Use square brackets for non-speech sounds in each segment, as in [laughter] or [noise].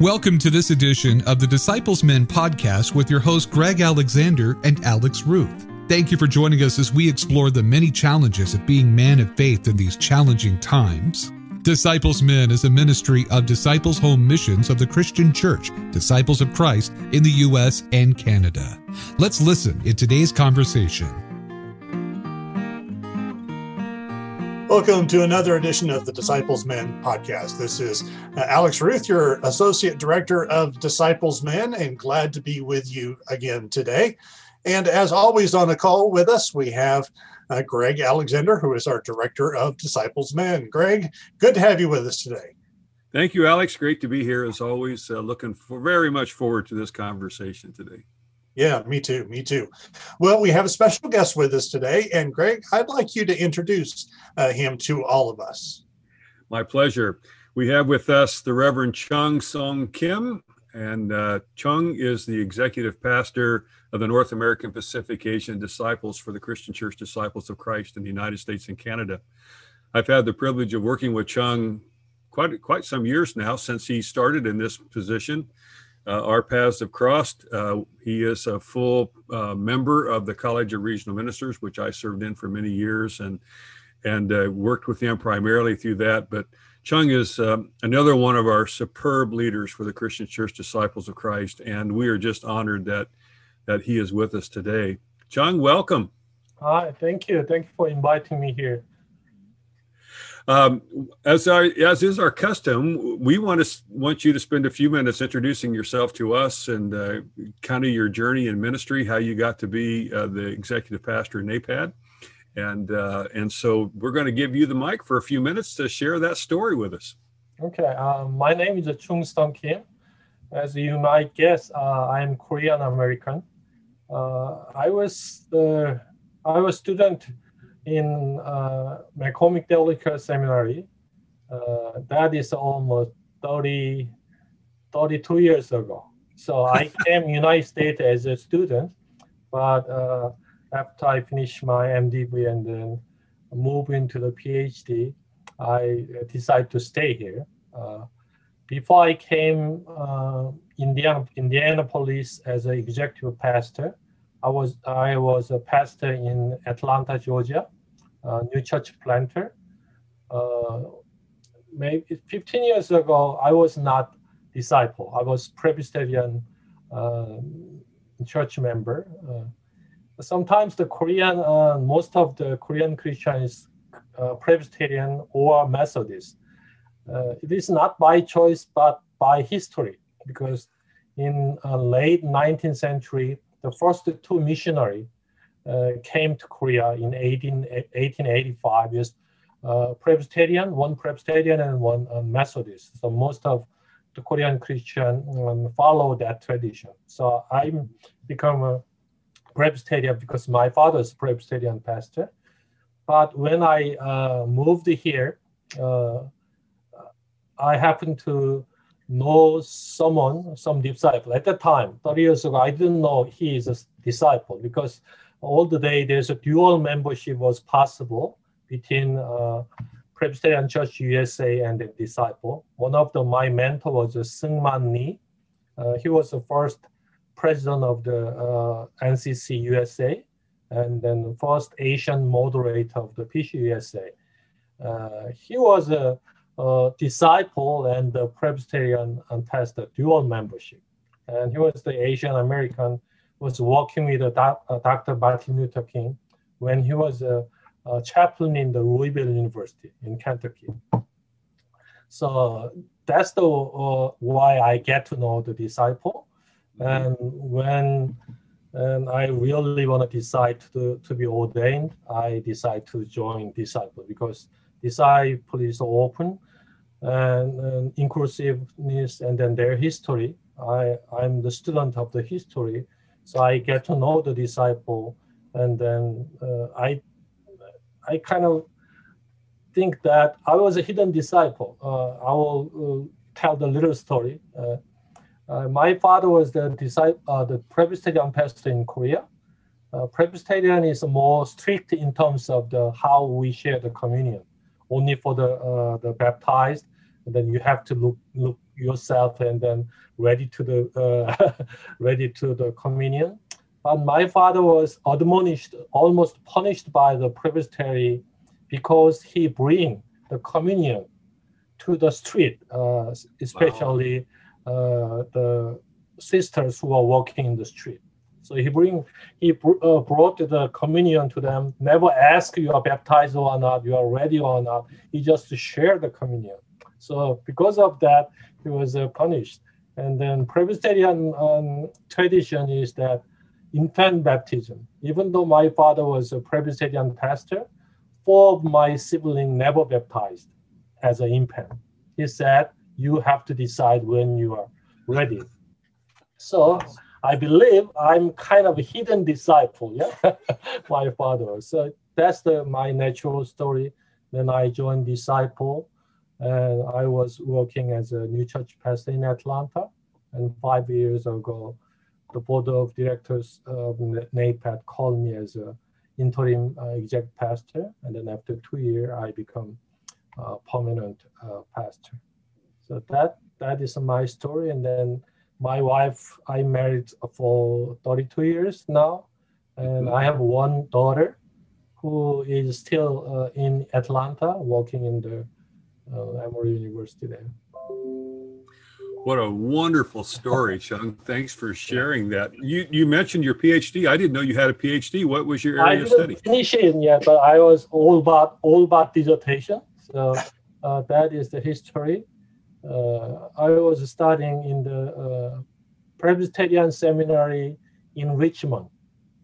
Welcome to this edition of the Disciples Men podcast with your host, Greg Alexander and Alex Ruth. Thank you for joining us as we explore the many challenges of being man of faith in these challenging times. Disciples Men is a ministry of Disciples Home Missions of the Christian Church, Disciples of Christ in the U.S. and Canada. Let's listen in today's conversation. Welcome to another edition of the Disciples Men podcast. This is uh, Alex Ruth, your Associate Director of Disciples Men, and glad to be with you again today. And as always, on the call with us, we have uh, Greg Alexander, who is our Director of Disciples Men. Greg, good to have you with us today. Thank you, Alex. Great to be here as always. Uh, looking for very much forward to this conversation today. Yeah, me too. Me too. Well, we have a special guest with us today, and Greg, I'd like you to introduce uh, him to all of us. My pleasure. We have with us the Reverend Chung Seong Kim, and uh, Chung is the executive pastor of the North American Pacific Asian Disciples for the Christian Church Disciples of Christ in the United States and Canada. I've had the privilege of working with Chung quite quite some years now since he started in this position uh, our paths have crossed. Uh, he is a full uh, member of the College of Regional Ministers, which I served in for many years and and uh, worked with them primarily through that. But Chung is um, another one of our superb leaders for the Christian Church Disciples of Christ, and we are just honored that that he is with us today. Chung, welcome. Hi, thank you. Thank you for inviting me here. Um, as our as is our custom, we want to want you to spend a few minutes introducing yourself to us and uh, kind of your journey in ministry, how you got to be uh, the executive pastor in NAPAD, and uh, and so we're going to give you the mic for a few minutes to share that story with us. Okay, um, my name is Chung Seong Kim. As you might guess, uh, I'm Korean American. Uh, I was I was student in uh, McCormick Theological Seminary. Uh, that is almost 30, 32 years ago. So I [laughs] came United States as a student, but uh, after I finished my MDiv and then move into the PhD, I decided to stay here. Uh, before I came uh, Indiana, Indianapolis as an executive pastor, I was I was a pastor in Atlanta, Georgia, new church planter. Uh, maybe 15 years ago, I was not disciple. I was Presbyterian uh, church member. sometimes the Korean, most of the Korean Christians Presbyterian or Methodist. it is not by choice, but by history, because in uh, late 19th century, the first two missionary uh, came to Korea in 18, 1885 is uh, Presbyterian, one Presbyterian and one uh, Methodist. So most of the Korean Christian um, follow that tradition. So I become a Presbyterian because my father is Presbyterian pastor. But when I uh, moved here, uh, I happened to know someone, some disciple. At that time, 30 years ago, I didn't know he is a disciple because all the day there's a dual membership was possible between uh, Presbyterian Church USA and the disciple. One of the my mentor was uh, Syngman Rhee. Uh, he was the first president of the uh, NCC USA and then the first Asian moderator of the PCUSA. Uh, he was a, a, disciple and the Presbyterian and pastor dual membership. And he was the Asian American was working with doc, Dr. Martin Luther King when he was a, a, chaplain in the Louisville University in Kentucky. So that's the uh, why I get to know the disciple, and when and I really want to decide to, to be ordained, I decide to join disciple because disciple is open and, and inclusiveness and then their history. I, I'm the student of the history so I get to know the disciple, and then uh, I, I kind of think that I was a hidden disciple. Uh, I will uh, tell the little story. Uh, uh, my father was the disciple, uh, the Presbyterian pastor in Korea. Presbyterian is more strict in terms of the how we share the communion, only for the the baptized And then you have to look look yourself and then ready to the uh, [laughs] ready to the communion. But my father was admonished, almost punished by the presbytery because he bring the communion to the street, uh, especially wow. uh, the sisters who are walking in the street. So he bring he uh, brought the communion to them. Never ask you are baptized or not, you are ready or not. He just share the communion. So because of that, he was uh, punished. And then Presbyterian um, tradition is that infant baptism. Even though my father was a Presbyterian pastor, four of my siblings never baptized as an infant. He said, you have to decide when you are ready. So I believe I'm kind of a hidden disciple, yeah, [laughs] my father. So that's the, my natural story. Then I joined Disciple, and I was working as a new church pastor in Atlanta. And five years ago, the board of directors of NAPAD called me as a interim uh, exec pastor, and then after two years, I become a permanent uh, pastor. So that that is my story, and then my wife, I married for 32 years now, and I have one daughter who is still uh, in Atlanta working in the uh, Emory University there. What a wonderful story, [laughs] Chung. Thanks for sharing that. You you mentioned your PhD. I didn't know you had a PhD. What was your area of study? finish it yet, but I was all about all about dissertation. So uh, that is the history uh, I was studying in the uh, Presbyterian Seminary in Richmond.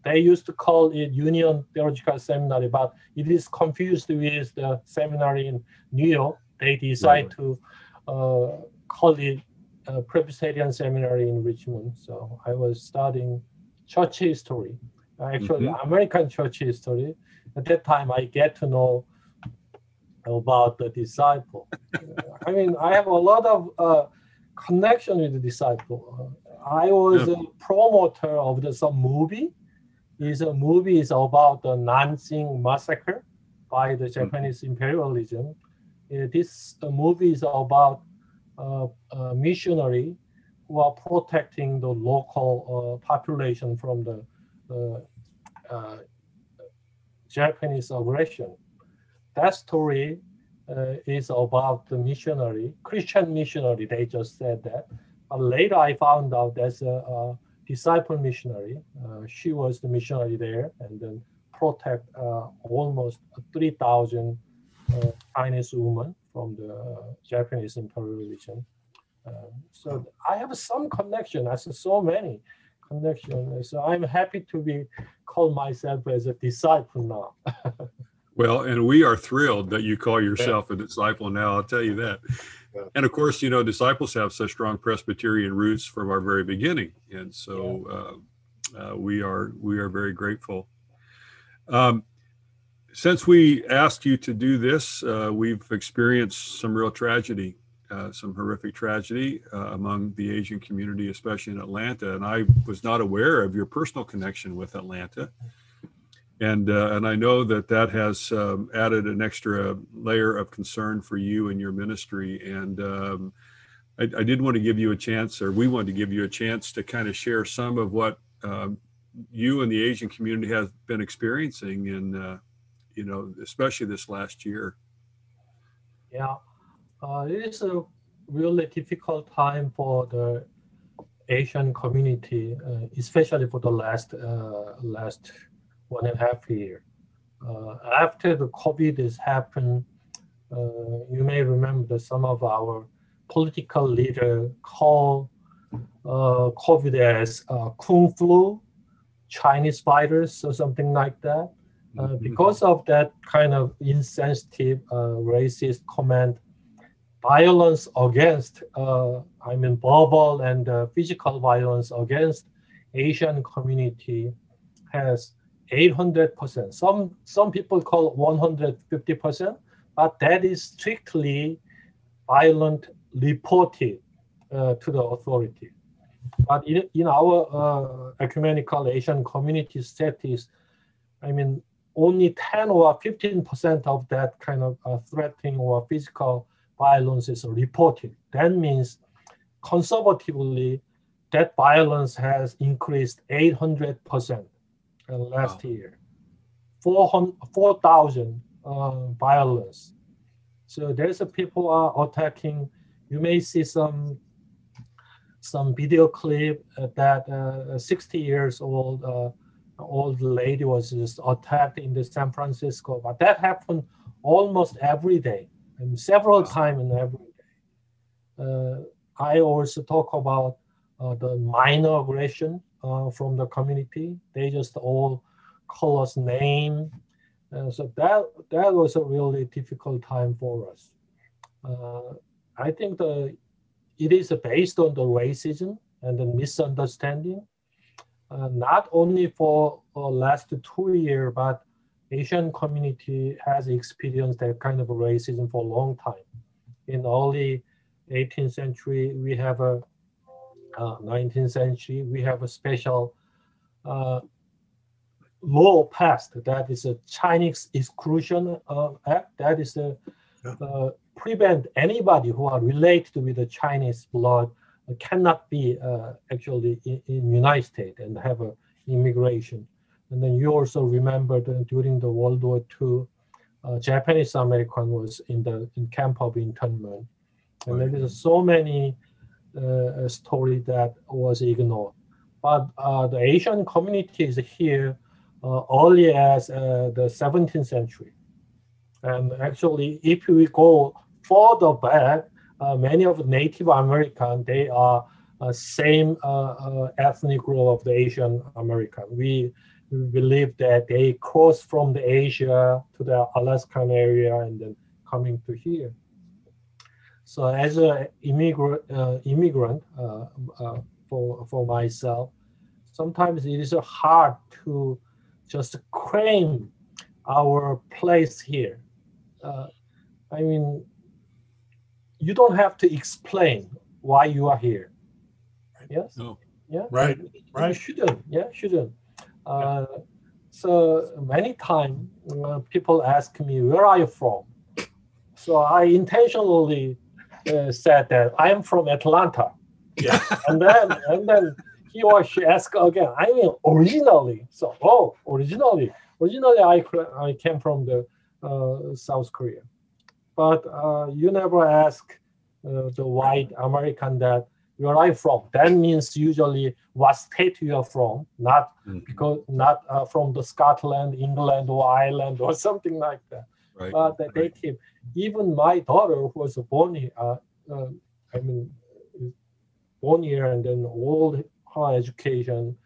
They used to call it Union Theological Seminary, but it is confused with the seminary in New York. They decide right. to uh, call it uh, Presbyterian Seminary in Richmond. So I was studying church history, actually mm-hmm. American church history. At that time, I get to know about the disciple. I mean, I have a lot of uh, connection with the disciple. Uh, I was yeah. a promoter of the some movie. Is a movie is about the Nanjing massacre by the mm-hmm. Japanese mm-hmm. imperialism. Uh, this uh, movie is about uh, a missionary who are protecting the local uh, population from the Japanese aggression that story uh, is about the missionary, Christian missionary. They just said that. But later I found out there's a, a disciple missionary. Uh, she was the missionary there and then protect uh, almost 3,000 uh, Chinese women from the Japanese imperialism. Uh, so I have some connection. I saw so many connection. So I'm happy to be called myself as a disciple now. [laughs] Well, and we are thrilled that you call yourself a disciple now. I'll tell you that. And of course, you know, disciples have such strong Presbyterian roots from our very beginning, and so uh, uh, we are we are very grateful. Um, since we asked you to do this, uh, we've experienced some real tragedy, uh, some horrific tragedy uh, among the Asian community, especially in Atlanta. And I was not aware of your personal connection with Atlanta and uh, and I know that that has um, added an extra layer of concern for you and your ministry. And um, I, I, did want to give you a chance, or we wanted to give you a chance to kind of share some of what um, you and the Asian community have been experiencing, and uh, you know, especially this last year. Yeah, uh, it is a really difficult time for the Asian community, uh, especially for the last uh, last one and a half year. Uh, after the COVID has happened, uh, you may remember that some of our political leader call uh, COVID as kung flu, Chinese virus, or something like that. Uh, mm-hmm. Because of that kind of insensitive, uh, racist comment, violence against, I mean, verbal and physical violence against Asian community has 800%. Some, some people call 150%, but that is strictly violent reported uh, to the authority. But in, in our uh, ecumenical Asian community status, I mean, only 10 or 15% of that kind of uh, threatening or physical violence is reported. That means conservatively, that violence has increased 800% last wow. year. 4,000 uh, violence. So there's a people are attacking. You may see some some video clip that uh, a 60 years old uh, old lady was just attacked in the San Francisco, but that happened almost every day and several times in every day. Uh, I also talk about uh, the minor aggression uh, from the community. They just all call us name. Uh, so that that was a really difficult time for us. Uh, I think the it is based on the racism and the misunderstanding, uh, not only for uh, last two years, but Asian community has experienced that kind of racism for a long time. In early 18th century, we have a uh, 19th century, we have a special uh, law passed that is a Chinese Exclusion uh, Act. That is a uh, prevent anybody who are related with the Chinese blood cannot be uh, actually in, in United States and have a immigration. And then you also remember during the World War II, uh, Japanese American was in the in camp of internment, and right. there is so many uh, story that was ignored. But uh, the Asian community is here uh, early as uh, the 17th century, and actually, if we go further back, many of Native American they are same ethnic group of the Asian American. We we believe that they crossed from the Asia to the Alaskan area and then coming to here. So as an immigrant, uh, immigrant uh, uh, for, for myself, sometimes it is hard to just claim our place here. Uh, I mean, you don't have to explain why you are here. Yes. No. Yeah. Right. Right. You shouldn't. Yeah. Shouldn't. Uh, so many times uh, people ask me, where are you from? So I intentionally uh, said that I am from Atlanta. Yeah. [laughs] and then and then he or she asked again, I mean originally. So oh, originally, originally I I came from the uh, South Korea, but uh, you never ask uh, the white American that where are you from? That means usually what state you are from, not mm-hmm. because not uh, from the Scotland, England, or Ireland or [laughs] something like that. Right. But right. they keep. Even my daughter, who was born here, uh, uh, I mean, born here and then all her education,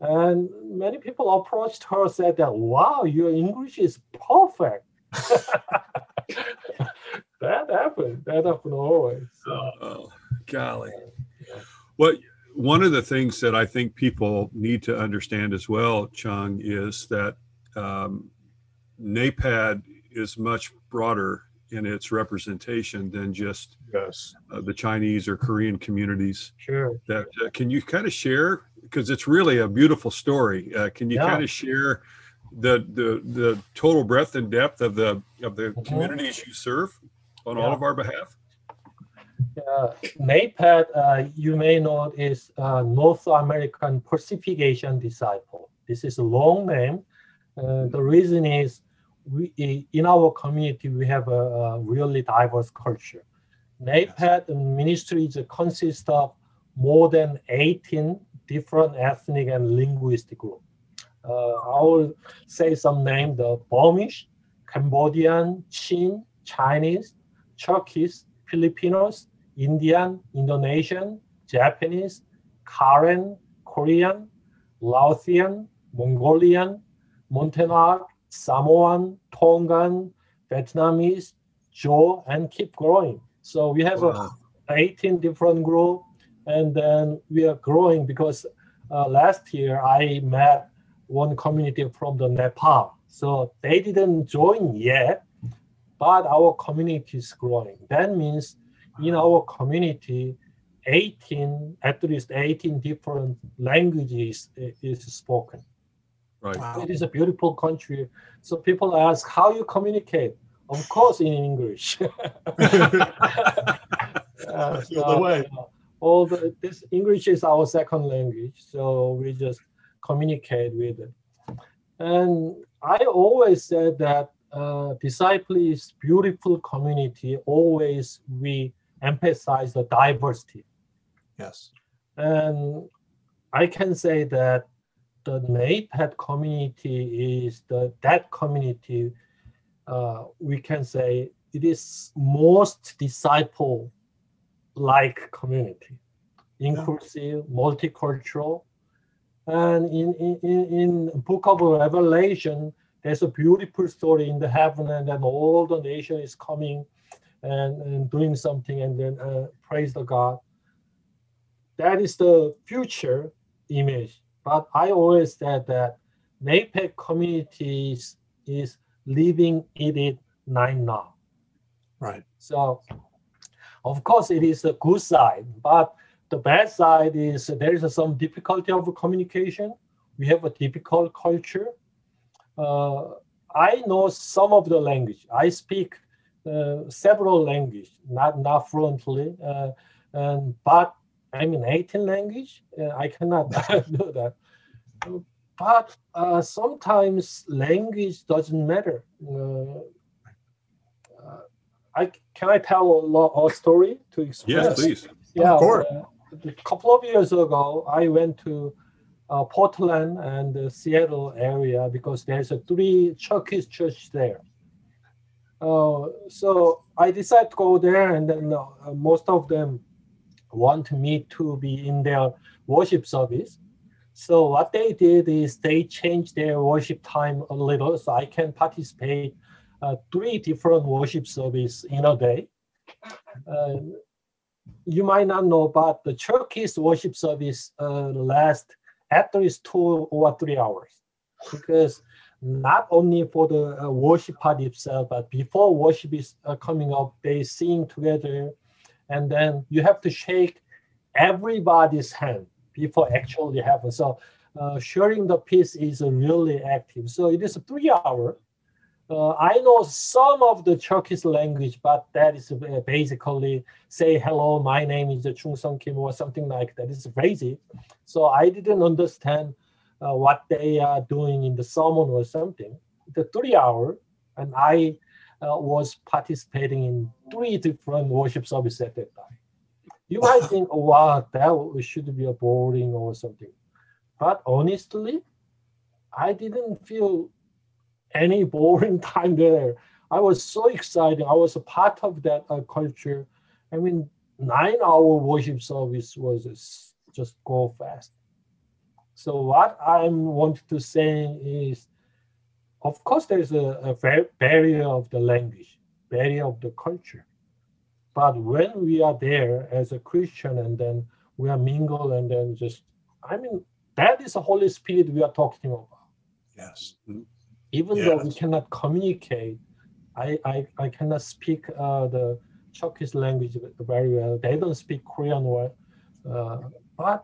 and many people approached her said that, "Wow, your English is perfect." [laughs] [laughs] that happened. That happened always. So. Oh, golly. Well, one of the things that I think people need to understand as well, Chung, is that um, NAPAD is much broader in its representation than just yes. uh, the Chinese or Korean communities. Sure. That uh, can you kind of share because it's really a beautiful story. Uh, can you yeah. kind of share the the the total breadth and depth of the of the mm-hmm. communities you serve on yeah. all of our behalf? uh, NAPAD, uh, you may know, is uh, North American Pacific Asian Disciple. This is a long name. Uh, the reason is we, in our community, we have a, a really diverse culture. NAPAD ministries consist of more than 18 different ethnic and linguistic groups. Uh, I will say some names, the Burmese, Cambodian, Chin, Chinese, Chuukese, Filipinos, Indian, Indonesian, Japanese, Karen, Korean, Laotian, Mongolian, Montagnard, Samoan, Tongan, Vietnamese, Jaw, and keep growing. So we have wow. a 18 different group, and then we are growing because uh, last year I met one community from the Nepal. So they didn't join yet, but our community is growing. That means in our community, 18, at least 18 different languages is spoken. Right. Wow. It is a beautiful country. So people ask how you communicate. of course, in English. Uh, [laughs] feel the way. all the, this English is our second language, so we just communicate with it. And I always said that uh, disciple is beautiful community. Always we emphasize the diversity, Yes. and I can say that the NAPAD community is the that community. Uh, we can say it is most disciple like community, inclusive, multicultural. And in, in, in Book of Revelation, there's a beautiful story in the heaven, and then all the nation is coming and, and doing something, and then uh, praise the God. That is the future image. But I always said that NAPAD communities is living in it nine now. Right. So, of course, it is a good side, but the bad side is there is some difficulty of communication. We have a difficult culture. Uh, I know some of the language. I speak uh, several language, not not fluently, uh, and but I mean 18 language. I cannot [laughs] do that. But uh, sometimes language doesn't matter. Uh, uh, I can I tell a, a story to explain? Yes, please. Yeah, Of course. Uh, a couple of years ago, I went to uh, Portland and the Seattle area because there's a three Chuukese church there. Uh, so I decided to go there, and then uh, most of them want me to be in their worship service. So what they did is they changed their worship time a little, so I can participate uh, three different worship service in a day. You might not know, but the Chuukese worship service uh, last at least two or three hours, because not only for the uh, worship part itself, but before worship is uh, coming up, they sing together, and then you have to shake everybody's hand before actually happen. So uh, sharing the peace is really active. So it is a three hour. Uh, I know some of the Chuukese language, but that is uh, basically say hello. My name is Chung Seong Kim or something like that. It's crazy. So I didn't understand uh, what they are doing in the sermon or something. The three hour, and I uh, was participating in three different worship services at that time. You might [laughs] think, oh, wow, that should be a boring or something. But honestly, I didn't feel any boring [laughs] time there. I was so excited. I was a part of that uh, culture. I mean, nine hour worship service was just, go fast. So what I'm wanting to say is, of course, there's a, a barrier of the language, barrier of the culture. But when we are there as a Christian and then we are mingle and then just, I mean, that is the Holy Spirit we are talking about. Yes. Even though we cannot communicate, I, I, I cannot speak uh, the Chuukese language very well. They don't speak Korean well. Uh, but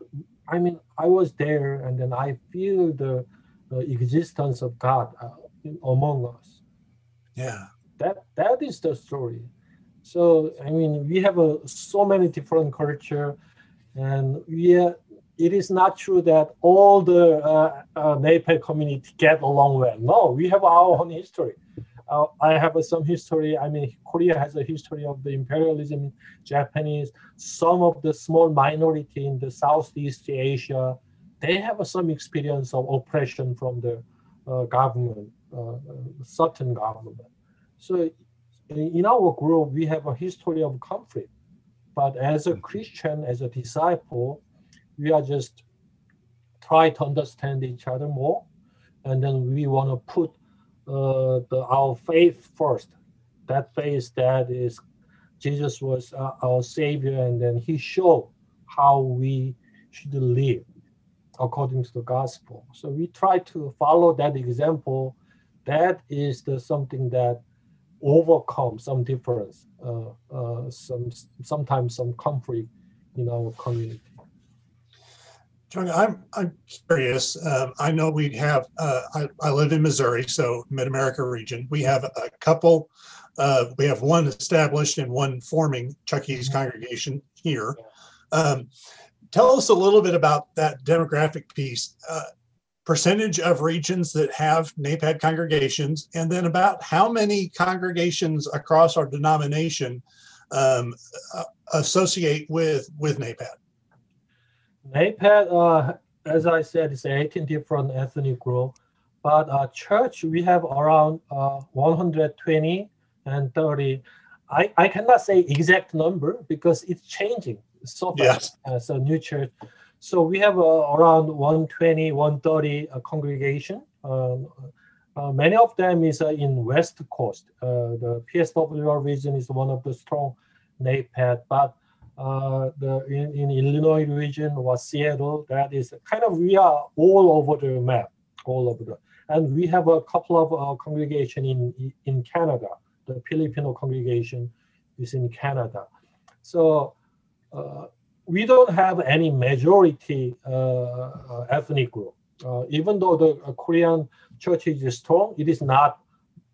I mean, I was there and then I feel the uh, existence of God uh, in- among us Yeah. that that is the story so i mean we have a, so many different culture and we are, it is not true that all the uh, uh, Nepal community get along well. No we have our own history. Uh, i have some history. I mean korea has a history of the imperialism japanese. Some of the small minority in the southeast asia they have some experience of oppression from the uh, government uh, certain government. So in our group, we have a history of conflict. But as a Christian, as a disciple, we are just try to understand each other more, and then we want to put uh, the, our faith first. That faith that is Jesus was uh, our Savior, and then He showed how we should live according to the gospel. So we try to follow that example. That is the something that overcome some difference, uh, uh, some sometimes some conflict in our community. Chung, I'm I'm curious. Um, I know we have. Uh, I, I live in Missouri, so Mid America region. We have a couple. Uh, we have one established and one forming Chuukese congregation here. Um, tell us a little bit about that demographic piece. Uh, percentage of regions that have NAPAD congregations, and then about how many congregations across our denomination um, associate with with NAPAD. NAPAD, uh, as I said, is 18 different ethnic groups, but uh, church we have around uh, 120 and 30. I, I cannot say exact number because it's changing so fast yes. as a new church. So we have uh, around 120, 130 uh, congregation. Um, uh, many of them is uh, in West Coast. Uh, the PSWR region is one of the strong NAPAD, but uh, the in, in Illinois region was Seattle. That is kind of we are all over the map, all over the, and we have a couple of congregation in in Canada. The Filipino congregation is in Canada. So we don't have any majority uh, uh, ethnic group. Uh, even though the Korean church is strong, it is not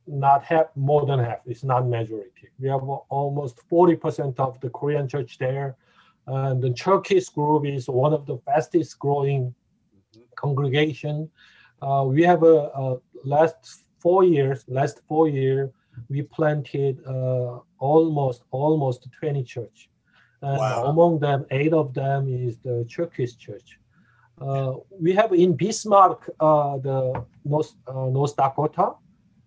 not half more than half. It's not majority. We have almost 40% of the Korean church there. And the Chuukese group is one of the fastest growing congregation. Uh, we have a, a, last four years, last four year, we planted uh, almost almost 20 church. And wow. among them, eight of them is the Chuukese church. Uh, we have in Bismarck, uh, the North, uh, North Dakota,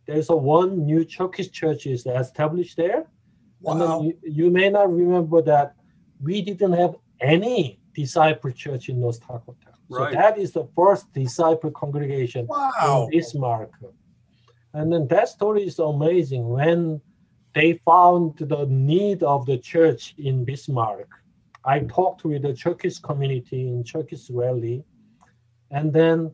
there's a one new Chuukese church is established there. Wow. You, you, may not remember that we didn't have any disciple church in North Dakota. Right. So that is the first disciple congregation wow. in Bismarck. And then that story is amazing. When they found the need of the church in Bismarck. I talked with the Chuukese community in Turkish Valley, and then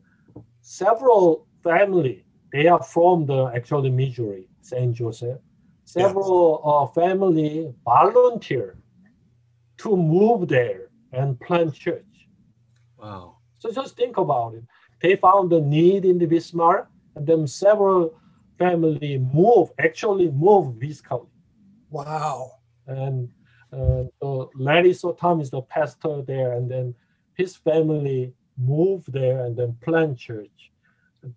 several family, they are from the actually Missouri, St. Joseph. Several yes. uh, family volunteer to move there and plant church. Wow. So just think about it. They found the need in the Bismarck, and then several family move, actually move physically. Wow. And uh, so Larry Sotam is the pastor there, and then his family moved there and then plant church.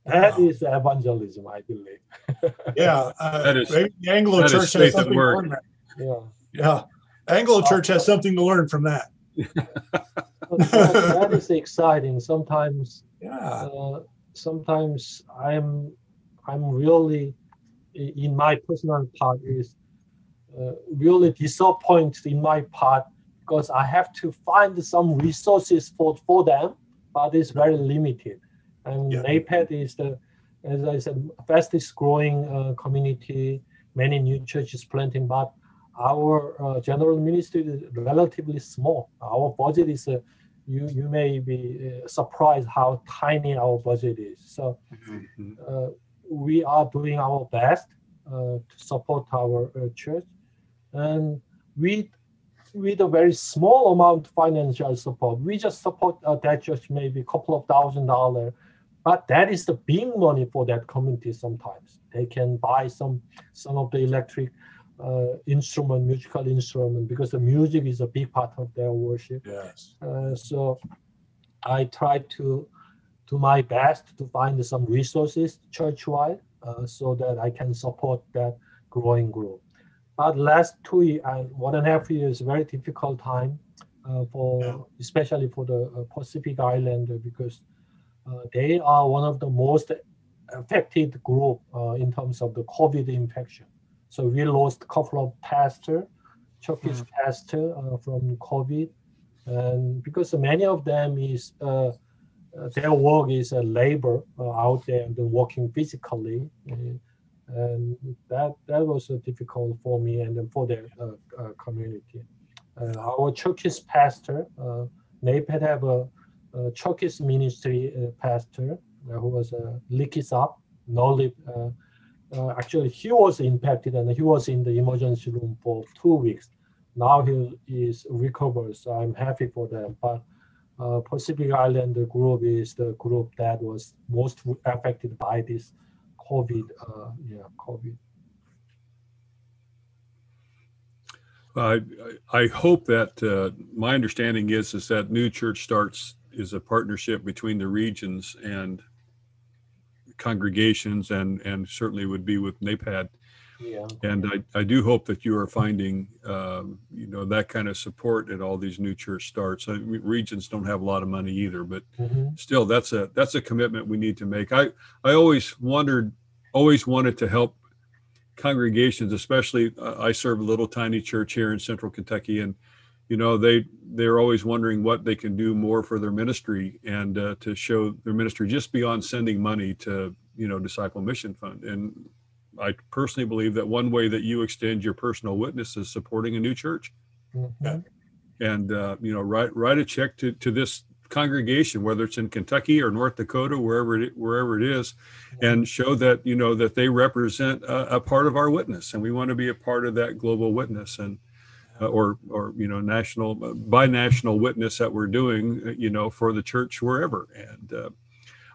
That wow. is evangelism, I believe. [laughs] yeah, uh, that is, the Anglo that Church has something to learn. Yeah, yeah, Anglo Church has something to learn from that. that, that is exciting. Sometimes, [laughs] yeah. Uh, sometimes I'm I'm really in my personal part is uh, really disappointed in my part because I have to find some resources for, for them, but it's very limited. And yeah. NAPAD is the, as I said, fastest growing uh, community, many new churches planting, but our uh, general ministry is relatively small. Our budget is, uh, you, you may be uh, surprised how tiny our budget is. So mm-hmm. Uh, we are doing our best uh, to support our uh, church, and with with a very small amount of financial support, we just support uh, that church maybe a couple of thousand dollars, but that is the big money for that community. Sometimes they can buy some some of the electric uh, instrument, musical instrument, because the music is a big part of their worship. Yes. Uh, so I try to do my best to find some resources church-wide uh, so that I can support that growing group. But last two years, uh, one and a half years, very difficult time uh, for yeah. especially for the uh, Pacific Islander because they are one of the most affected group uh, in terms of the COVID infection. So we lost a couple of pastor, Chuukese mm. pastor from COVID, and because many of them is uh, their work is uh, labor uh, out there and working physically. and that that was difficult for me and for the community. our Chuukese pastor, uh, NAPAD have a, a Chuukese ministry pastor who was uh, Likisap, Nolip. Uh, actually, he was impacted and he was in the emergency room for two weeks. Now he is recovered, so I'm happy for that. But uh, Pacific Island group is the group that was most affected by this COVID. Uh, yeah, COVID. I, I hope that uh, my understanding is is that New Church Starts is a partnership between the regions and congregations, and and certainly would be with NAPAD. Yeah. And I, I do hope that you are finding um, you know that kind of support at all these new church starts. I mean, regions don't have a lot of money either, but Mhm. still that's a that's a commitment we need to make. I I always wondered, always wanted to help congregations, especially uh, I serve a little tiny church here in Central Kentucky, and you know they they're always wondering what they can do more for their ministry and uh, to show their ministry just beyond sending money to you know Disciple Mission Fund. And I personally believe that one way that you extend your personal witness is supporting a new church Mhm. and uh, you know write write a check to to this congregation whether it's in Kentucky or North Dakota wherever it wherever it is and show that you know that they represent a, a part of our witness and we want to be a part of that global witness and uh, or or you know national uh, binational witness that we're doing uh, you know for the church wherever. And uh,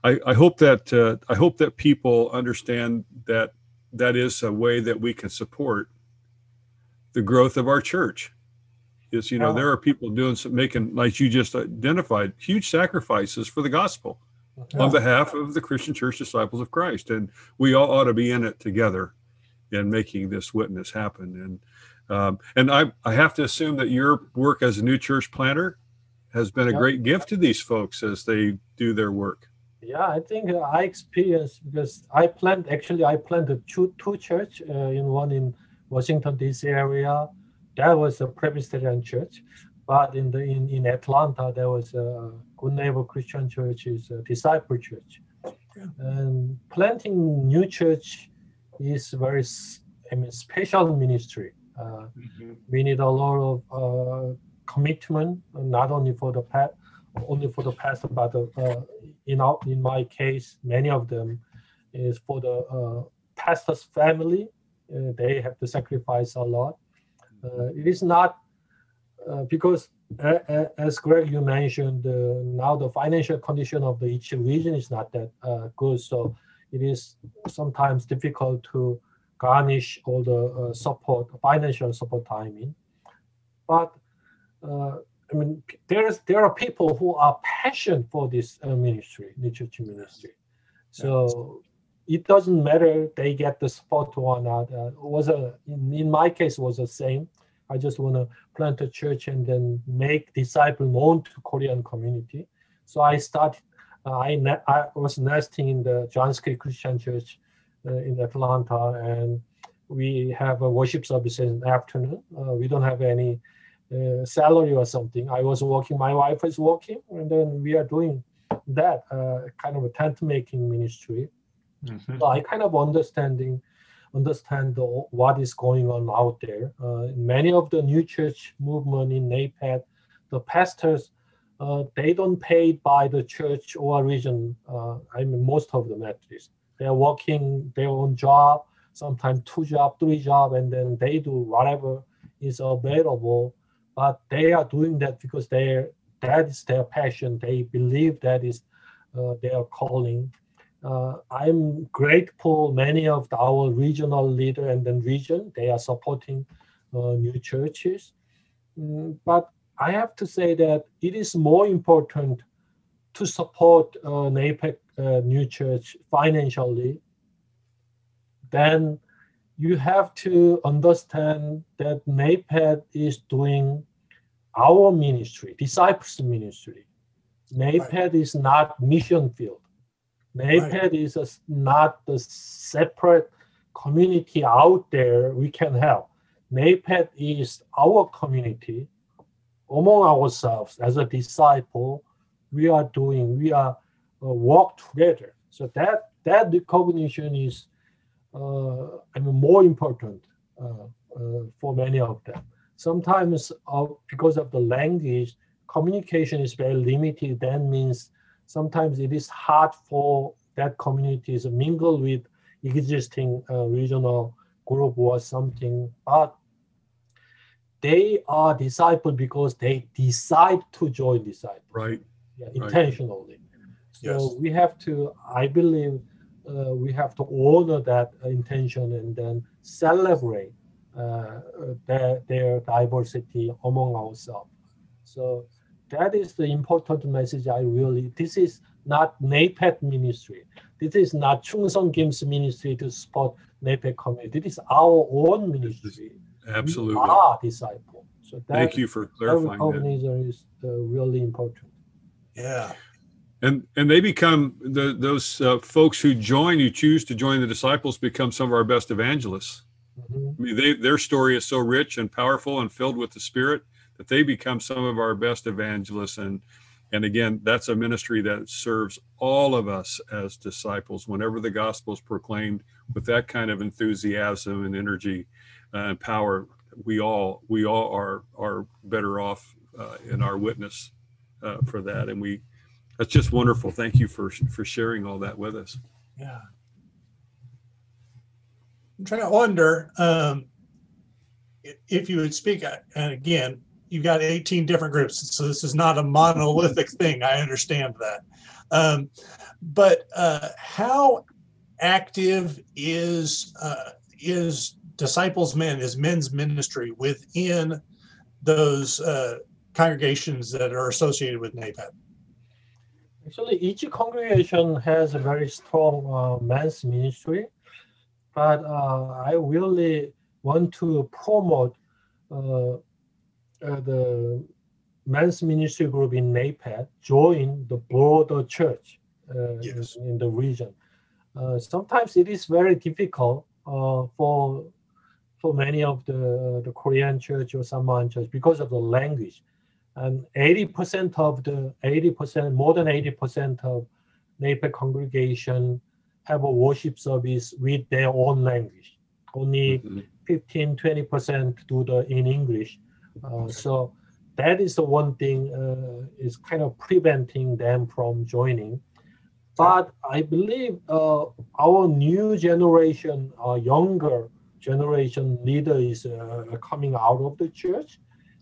I, I hope that uh, I hope that people understand that that is a way that we can support the growth of our church. Is you know there are people doing some making like you just identified huge sacrifices for the gospel on behalf of the christian church disciples of christ. And we all ought to be in it together in making this witness happen. And um, and I, I have to assume that your work as a new church planner has been a great gift to these folks as they do their work Yeah, I think uh, I experienced because I planned actually I planned a two two church uh, in one in Washington D.C. area. That was a Presbyterian church, but in the in, in Atlanta there was a Good Neighbor Christian Church is a disciple church, and planting new church is very I mean special ministry. Uh, we need a lot of uh, commitment, not only for the past, only for the pastor, but uh, in our, in my case, many of them is for the uh, pastor's family. They have to sacrifice a lot. It is not because, as Greg you mentioned, uh, now the financial condition of the each region is not that uh, good, so it is sometimes difficult to garnish all the uh, support, financial support timing. But uh, I mean, there's there are people who are passionate for this uh, ministry, church ministry. So it doesn't matter they get the support or not. Uh, was a in, in my case was the same. I just want to plant a church and then make disciple known to Korean community. So I started. Uh, I I was nesting in the Johns Creek Christian Church in Atlanta, and we have a worship service in the afternoon. Uh, we don't have any uh, salary or something. I was working, my wife is working, and then we are doing that uh, kind of a tent making ministry. So I kind of understanding understand the, what is going on out there. Uh, many of the new church movement in NAPAD, the pastors, uh, they don't pay by the church or region. Uh, I mean, most of them at least. They are working their own job, sometimes two job, three job, and then they do whatever is available. But they are doing that because they that is their passion. They believe that is uh, their calling. Uh, I'm grateful many of the- our regional leader and then region they are supporting uh, new churches. Mm, but I have to say that it is more important to support uh, NAPAD uh, new church financially. Then you have to understand that NAPAD is doing our ministry, disciples ministry. NAPAD is not mission field. NAPAD is a, not the separate community out there we can help. NAPAD is our community among ourselves as a disciple. We are doing, we are work together. So that that recognition is, uh, I mean, more important uh, uh, for many of them. Sometimes, uh, because of the language, communication is very limited. That means sometimes it is hard for that community to mingle with existing uh, regional group or something. But they are disciple because they decide to join disciple. right yeah, intentionally. So Yes. we have to, I believe, uh, we have to honor that intention and then celebrate uh, their, their diversity among ourselves. So that is the important message. I really, this is not NAPAD ministry. This is not Chung Seong Kim's ministry to support NAPAD community. This is our own ministry. Absolutely. We are disciple. So that, Thank you for clarifying that. recognition is uh, really important. Yeah. And and they become the those uh, folks who join, who choose to join the disciples, become some of our best evangelists. Mhm. I mean, they, their story is so rich and powerful and filled with the Spirit that they become some of our best evangelists. And and again, that's a ministry that serves all of us as disciples. Whenever the gospel is proclaimed with that kind of enthusiasm and energy uh, and power, we all we all are are better off uh, in our witness uh, for that. And we that's just wonderful. Thank you for for sharing all that with us. Yeah. I'm trying to wonder um, if you would speak, and again, you've got 18 different groups, so this is not a monolithic thing. I understand that. Um, but uh, how active is uh, is disciples men is men's ministry within those uh, congregations that are associated with NAPAD? Actually, each congregation has a very strong uh, men's ministry, but uh, I really want to promote uh, uh, the men's ministry group in NAPAD join the broader church uh, Yes. in, in the region. Uh, sometimes it is very difficult uh, for for many of the, the Korean church or Samoan church because of the language and 80% of the 80% more than 80% of NAPAD congregation have a worship service with their own language. Only Mhm. 15 20% do the in english. Uh, so that is the one thing uh, is kind of preventing them from joining. But i believe uh, our new generation our younger generation leader is uh, coming out of the church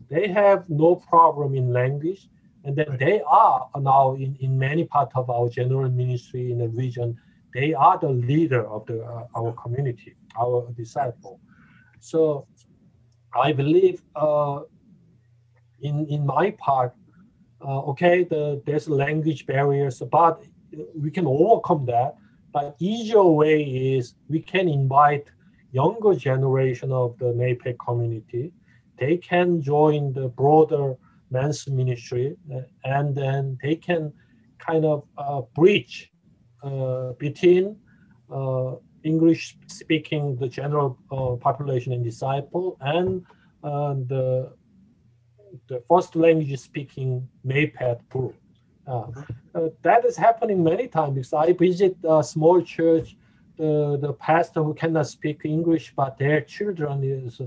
they have no problem in language and then Right. they are now in, in many parts of our general ministry in the region they are the leader of the uh, our community our disciple so i believe uh, in in my part uh, okay the there's language barriers but we can overcome that but easier way is we can invite younger generation of the NAPAD community they can join the broader men's ministry uh, and then they can kind of uh, bridge uh, between uh, English speaking the general uh, population in disciple and uh, the the first language speaking NAPAD group. Uh, uh, that is happening many times because I visit a small church, the, the pastor who cannot speak English, but their children is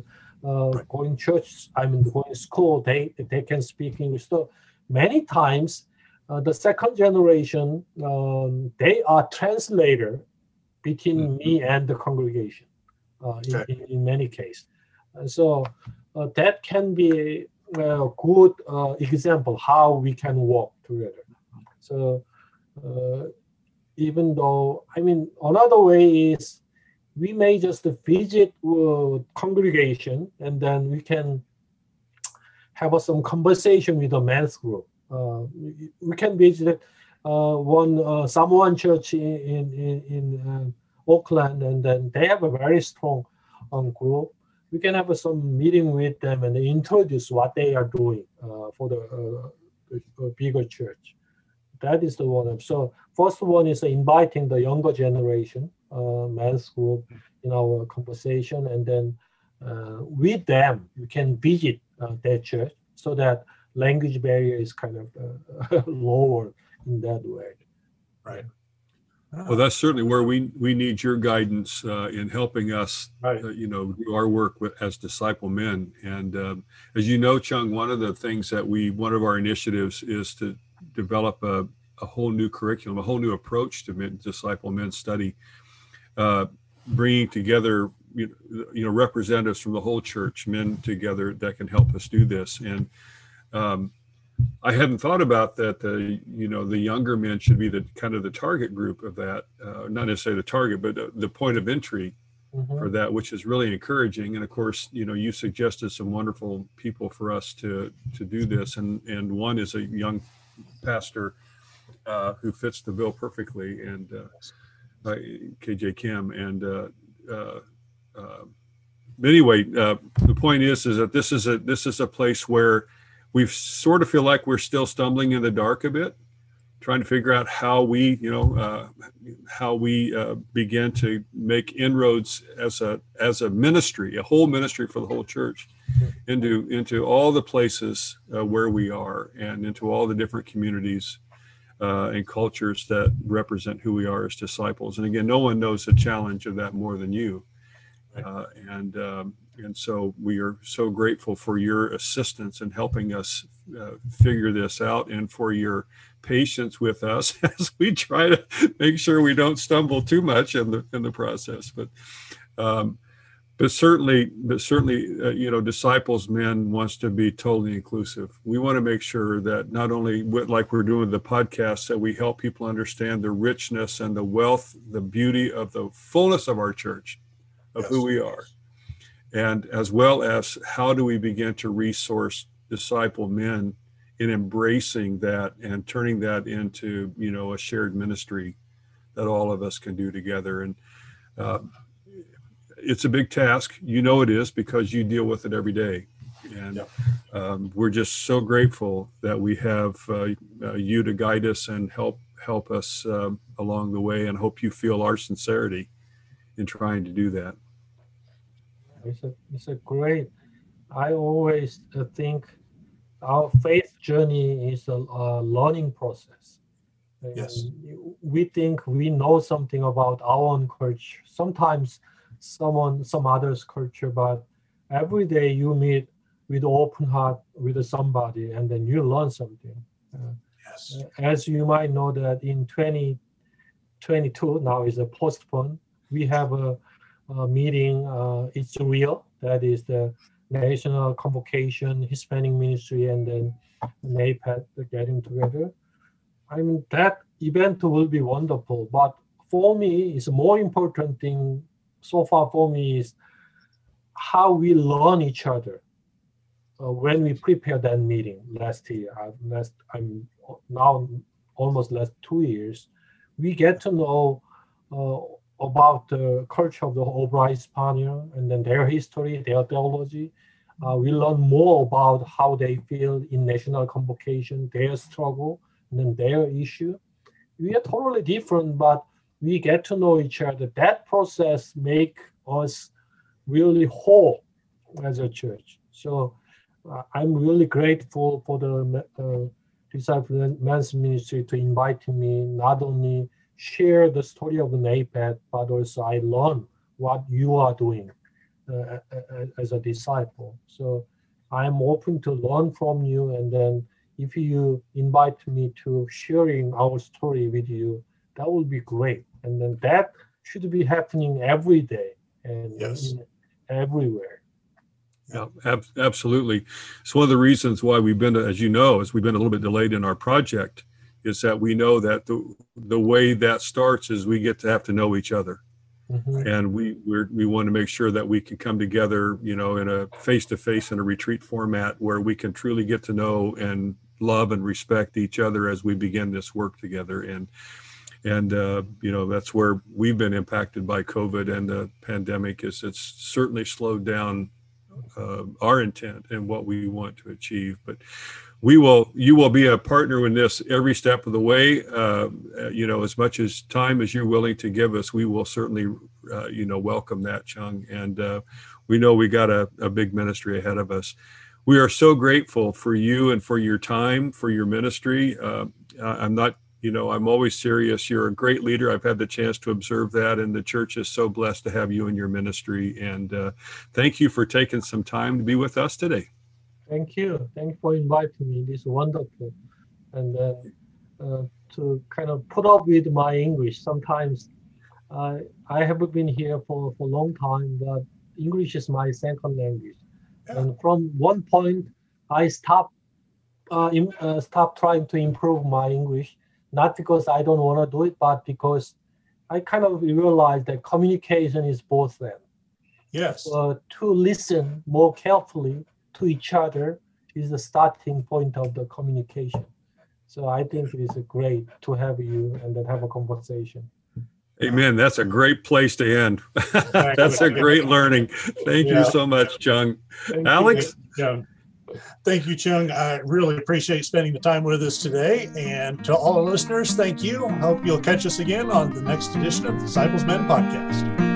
uh, going church, I mean going to school, they they can speak English. So many times, uh, the second generation um, they are translator between me and the congregation. Uh, in, Okay. in, in many cases, so uh, that can be a good uh, example how we can work together. So uh, even though I mean another way is we may just visit uh, congregation and then we can have some conversation with the men's group. Uh, we, can visit uh, one uh, Samoan church in in, in, uh, Oakland, and then they have a very strong um, group. We can have some meeting with them and introduce what they are doing uh, for the, uh, the bigger church. That is the one. So first one is inviting the younger generation, uh, men's group, in our conversation, and then uh, with them you can visit uh, their church so that language barrier is kind of uh, [laughs] lower in that way. Right. Well, that's certainly where we we need your guidance uh, in helping us, Right. uh, you know, do our work with, as disciple men. And um, as you know, Chung, one of the things that we one of our initiatives is to develop a, a whole new curriculum, a whole new approach to men, disciple men study, uh, bringing together you know, representatives from the whole church, men together that can help us do this. And um, I hadn't thought about that. The you know the younger men should be the kind of the target group of that, uh, not necessarily the target, but the, the point of entry mm-hmm. for that, which is really encouraging. And of course, you know, you suggested some wonderful people for us to to do this, and and one is a young pastor uh, who fits the bill perfectly, and uh, KJ Kim, and uh, uh, uh, anyway, the point is is that this is a this is a place where we sort of feel like we're still stumbling in the dark a bit trying to figure out how we, you know, uh, how we uh, begin to make inroads as a as a ministry, a whole ministry for the whole church, into into all the places uh, where we are, and into all the different communities uh, and cultures that represent who we are as disciples. And again, no one knows the challenge of that more than you, uh, and um, and so we are so grateful for your assistance in helping us uh, figure this out, and for your patience with us [laughs] as we try to make sure we don't stumble too much in the in the process. But um, but certainly, but certainly, uh, you know, disciples men wants to be totally inclusive. We want to make sure that not only like we're doing the podcast, that we help people understand the richness and the wealth, the beauty of the fullness of our church, of yes. who we are, and as well as how do we begin to resource disciple men in embracing that and turning that into you know a shared ministry that all of us can do together and uh, it's a big task you know it is because you deal with it every day and um, we're just so grateful that we have uh, uh, you to guide us and help help us um, along the way and hope you feel our sincerity in trying to do that it's a, it's a great i always uh, think our faith journey is a, a learning process. Yes. We think we know something about our own culture. Sometimes someone, some other's culture, but every day you meet with open heart with somebody and then you learn something. Uh, yes. As you might know that in 2022, now is a postponed, we have a, a meeting, uh, it's real, that is the national convocation, Hispanic ministry, and then NAPAD getting together. I mean, that event will be wonderful. But for me, it's more important thing so far for me is how we learn each other. Uh, when we prepare that meeting last year, uh, last I'm now almost last two years, we get to know uh, about the culture of the Obra Hispana and then their history, their theology. Uh, we learn more about how they feel in national convocation, their struggle, and then their issue. We are totally different, but we get to know each other. That process make us really whole as a church. So uh, I'm really grateful for the uh, Disciple Men's Ministry to invite me not only share the story of the NAPAD, but also I learn what you are doing uh, as a disciple. So I'm open to learn from you, and then if you invite me to sharing our story with you, that would be great. And then that should be happening every day and yes. everywhere. Yeah, ab- absolutely. It's one of the reasons why we've been, as you know, as we've been a little bit delayed in our project is that we know that the the way that starts is we get to have to know each other. Mm-hmm. And we we we want to make sure that we can come together, you know, in a face to face in a retreat format where we can truly get to know and love and respect each other as we begin this work together. And and uh, you know that's where we've been impacted by COVID and the pandemic. Is it's certainly slowed down uh, our intent and what we want to achieve, but we will you will be a partner in this every step of the way. Uh, you know as much as time as you're willing to give us we will certainly uh, you know welcome that chung. And uh, we know we got a, a big ministry ahead of us. We are so grateful for you and for your time for your ministry. Uh, i'm not you know i'm always serious you're a great leader i've had the chance to observe that and the church is so blessed to have you in your ministry and uh, thank you for taking some time to be with us today Thank you. Thank you for inviting me. This is wonderful. And uh, uh, to kind of put up with my English, sometimes uh, I haven't been here for, for a long time, but English is my second language. Yeah. And from one point, I stopped uh, uh, stop trying to improve my English, not because I don't want to do it, but because I kind of realized that communication is both them. Yes. Uh, to listen more carefully to each other is the starting point of the communication. So I think it is great to have you and then have a conversation. Amen. That's a great place to end. [laughs] That's a great learning. Thank Yeah. you so much, Chung. Thank you. Alex? Yeah. Thank you, Chung. I really appreciate spending the time with us today. And to all our listeners, thank you. Hope you'll catch us again on the next edition of the Disciples Men podcast.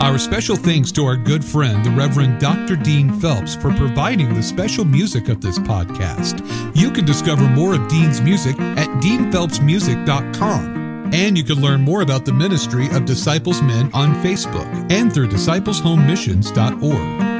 Our special thanks to our good friend, the Reverend Dr. Dean Phelps, for providing the special music of this podcast. You can discover more of Dean's music at deanphelpsmusic.com. And you can learn more about the ministry of Disciples Men on Facebook and through discipleshomemissions.org.